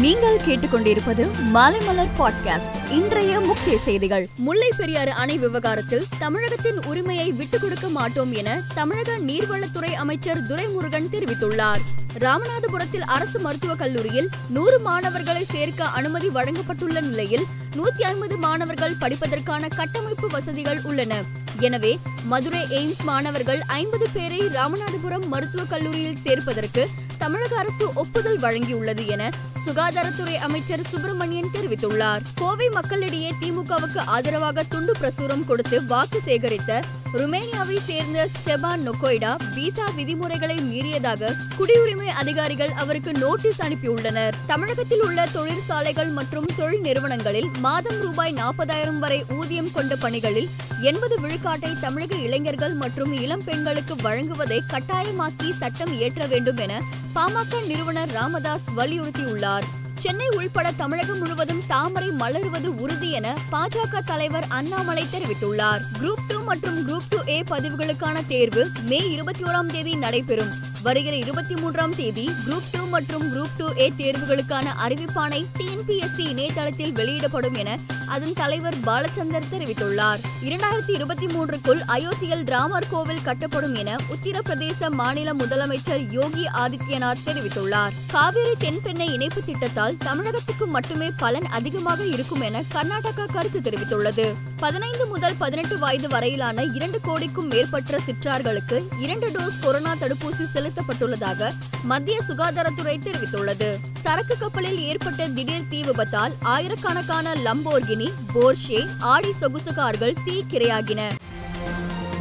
நீங்கள் கேட்டுக்கொண்டிருப்பது மாலைமலர் பாட்காஸ்ட் இன்றைய முக்கிய செய்திகள். முல்லை பெரியாறு அணை விவகாரத்தில் தமிழகத்தின் உரிமையை விட்டுக் கொடுக்க மாட்டோம் என தமிழக நீர்வளத்துறை அமைச்சர் துரைமுருகன் தெரிவித்துள்ளார். ராமநாதபுரத்தில் அரசு மருத்துவக் கல்லூரியில் நூறு மாணவர்களை சேர்க்க அனுமதி வழங்கப்பட்டுள்ள நிலையில் நூத்தி ஐம்பது மாணவர்கள் படிப்பதற்கான கட்டமைப்பு வசதிகள் உள்ளன. எனவே மதுரை எய்ம்ஸ் மாணவர்கள் ஐம்பது பேரை ராமநாதபுரம் மருத்துவக் கல்லூரியில் சேர்ப்பதற்கு தமிழக அரசு ஒப்புதல் வழங்கியுள்ளது என சுகாதாரத்துறை அமைச்சர் சுப்பிரமணியன் தெரிவித்துள்ளார். கோவை மக்களிடையே திமுகவுக்கு ஆதரவாக துண்டு பிரசுரம் கொடுத்து வாக்கு சேகரித்த ருமேனியாவை சேர்ந்த ஸ்டெபான் நொக்கோய்டா விசா விதிமுறைகளை மீறியதாக குடியுரிமை அதிகாரிகள் அவருக்கு நோட்டீஸ் அனுப்பியுள்ளனர். தமிழகத்தில் உள்ள தொழிற்சாலைகள் மற்றும் தொழில் நிறுவனங்களில் மாதம் ரூபாய் நாற்பதாயிரம் வரை ஊதியம் கொண்ட பணிகளில் எண்பது விழுக்காட்டை தமிழக இளைஞர்கள் மற்றும் இளம் பெண்களுக்கு வழங்குவதை கட்டாயமாக்கி சட்டம் இயற்ற வேண்டும் என பாமக நிறுவனர் ராமதாஸ் வலியுறுத்தியுள்ளார். சென்னை உள்பட தமிழகம் முழுவதும் தாமரை மலருவது உறுதி என பாஜக தலைவர் அண்ணாமலை தெரிவித்துள்ளார். குரூப் டூ மற்றும் குரூப் டூ ஏ பதிவுகளுக்கான தேர்வு மே இருபத்தி ஓராம் தேதி நடைபெறும். வருகிற இருபத்தி மூன்றாம் தேதி குரூப் டூ மற்றும் குரூப் டூ ஏ தேர்வுகளுக்கான அறிவிப்பானை டிஎன்பிஎஸ்சி இணையதளத்தில் வெளியிடப்படும் என அதன் தலைவர் பாலச்சந்தர் தெரிவித்துள்ளார். இரண்டாயிரத்தி இருபத்தி மூன்றுக்குள் அயோத்தியில் ராமர் கோவில் கட்டப்படும் என உத்தரப்பிரதேச மாநில முதலமைச்சர் யோகி ஆதித்யநாத் தெரிவித்துள்ளார். காவிரி தென்பெண்ணை இணைப்பு திட்டத்தால் தமிழகத்துக்கு மட்டுமே பலன் அதிகமாக இருக்கும் என கர்நாடகா கருத்து தெரிவித்துள்ளது. பதினைந்து முதல் பதினெட்டு வயது வரையிலான இரண்டு கோடிக்கும் மேற்பட்ட சிற்றார்களுக்கு இரண்டு டோஸ் கொரோனா தடுப்பூசி செலுத்தப்பட்டுள்ளதாக மத்திய சுகாதாரத்துறை தெரிவித்துள்ளது. சரக்கு கப்பலில் ஏற்பட்ட திடீர் தீ விபத்தால் ஆயிரக்கணக்கான லம்போர்கினி போர்ஷே ஆடி சொகுசு கார்கள் தீக்கிரையாகின.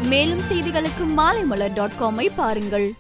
மேலும் செய்திகளுக்கு மாலைமலர் டாட் காமை பாருங்கள்.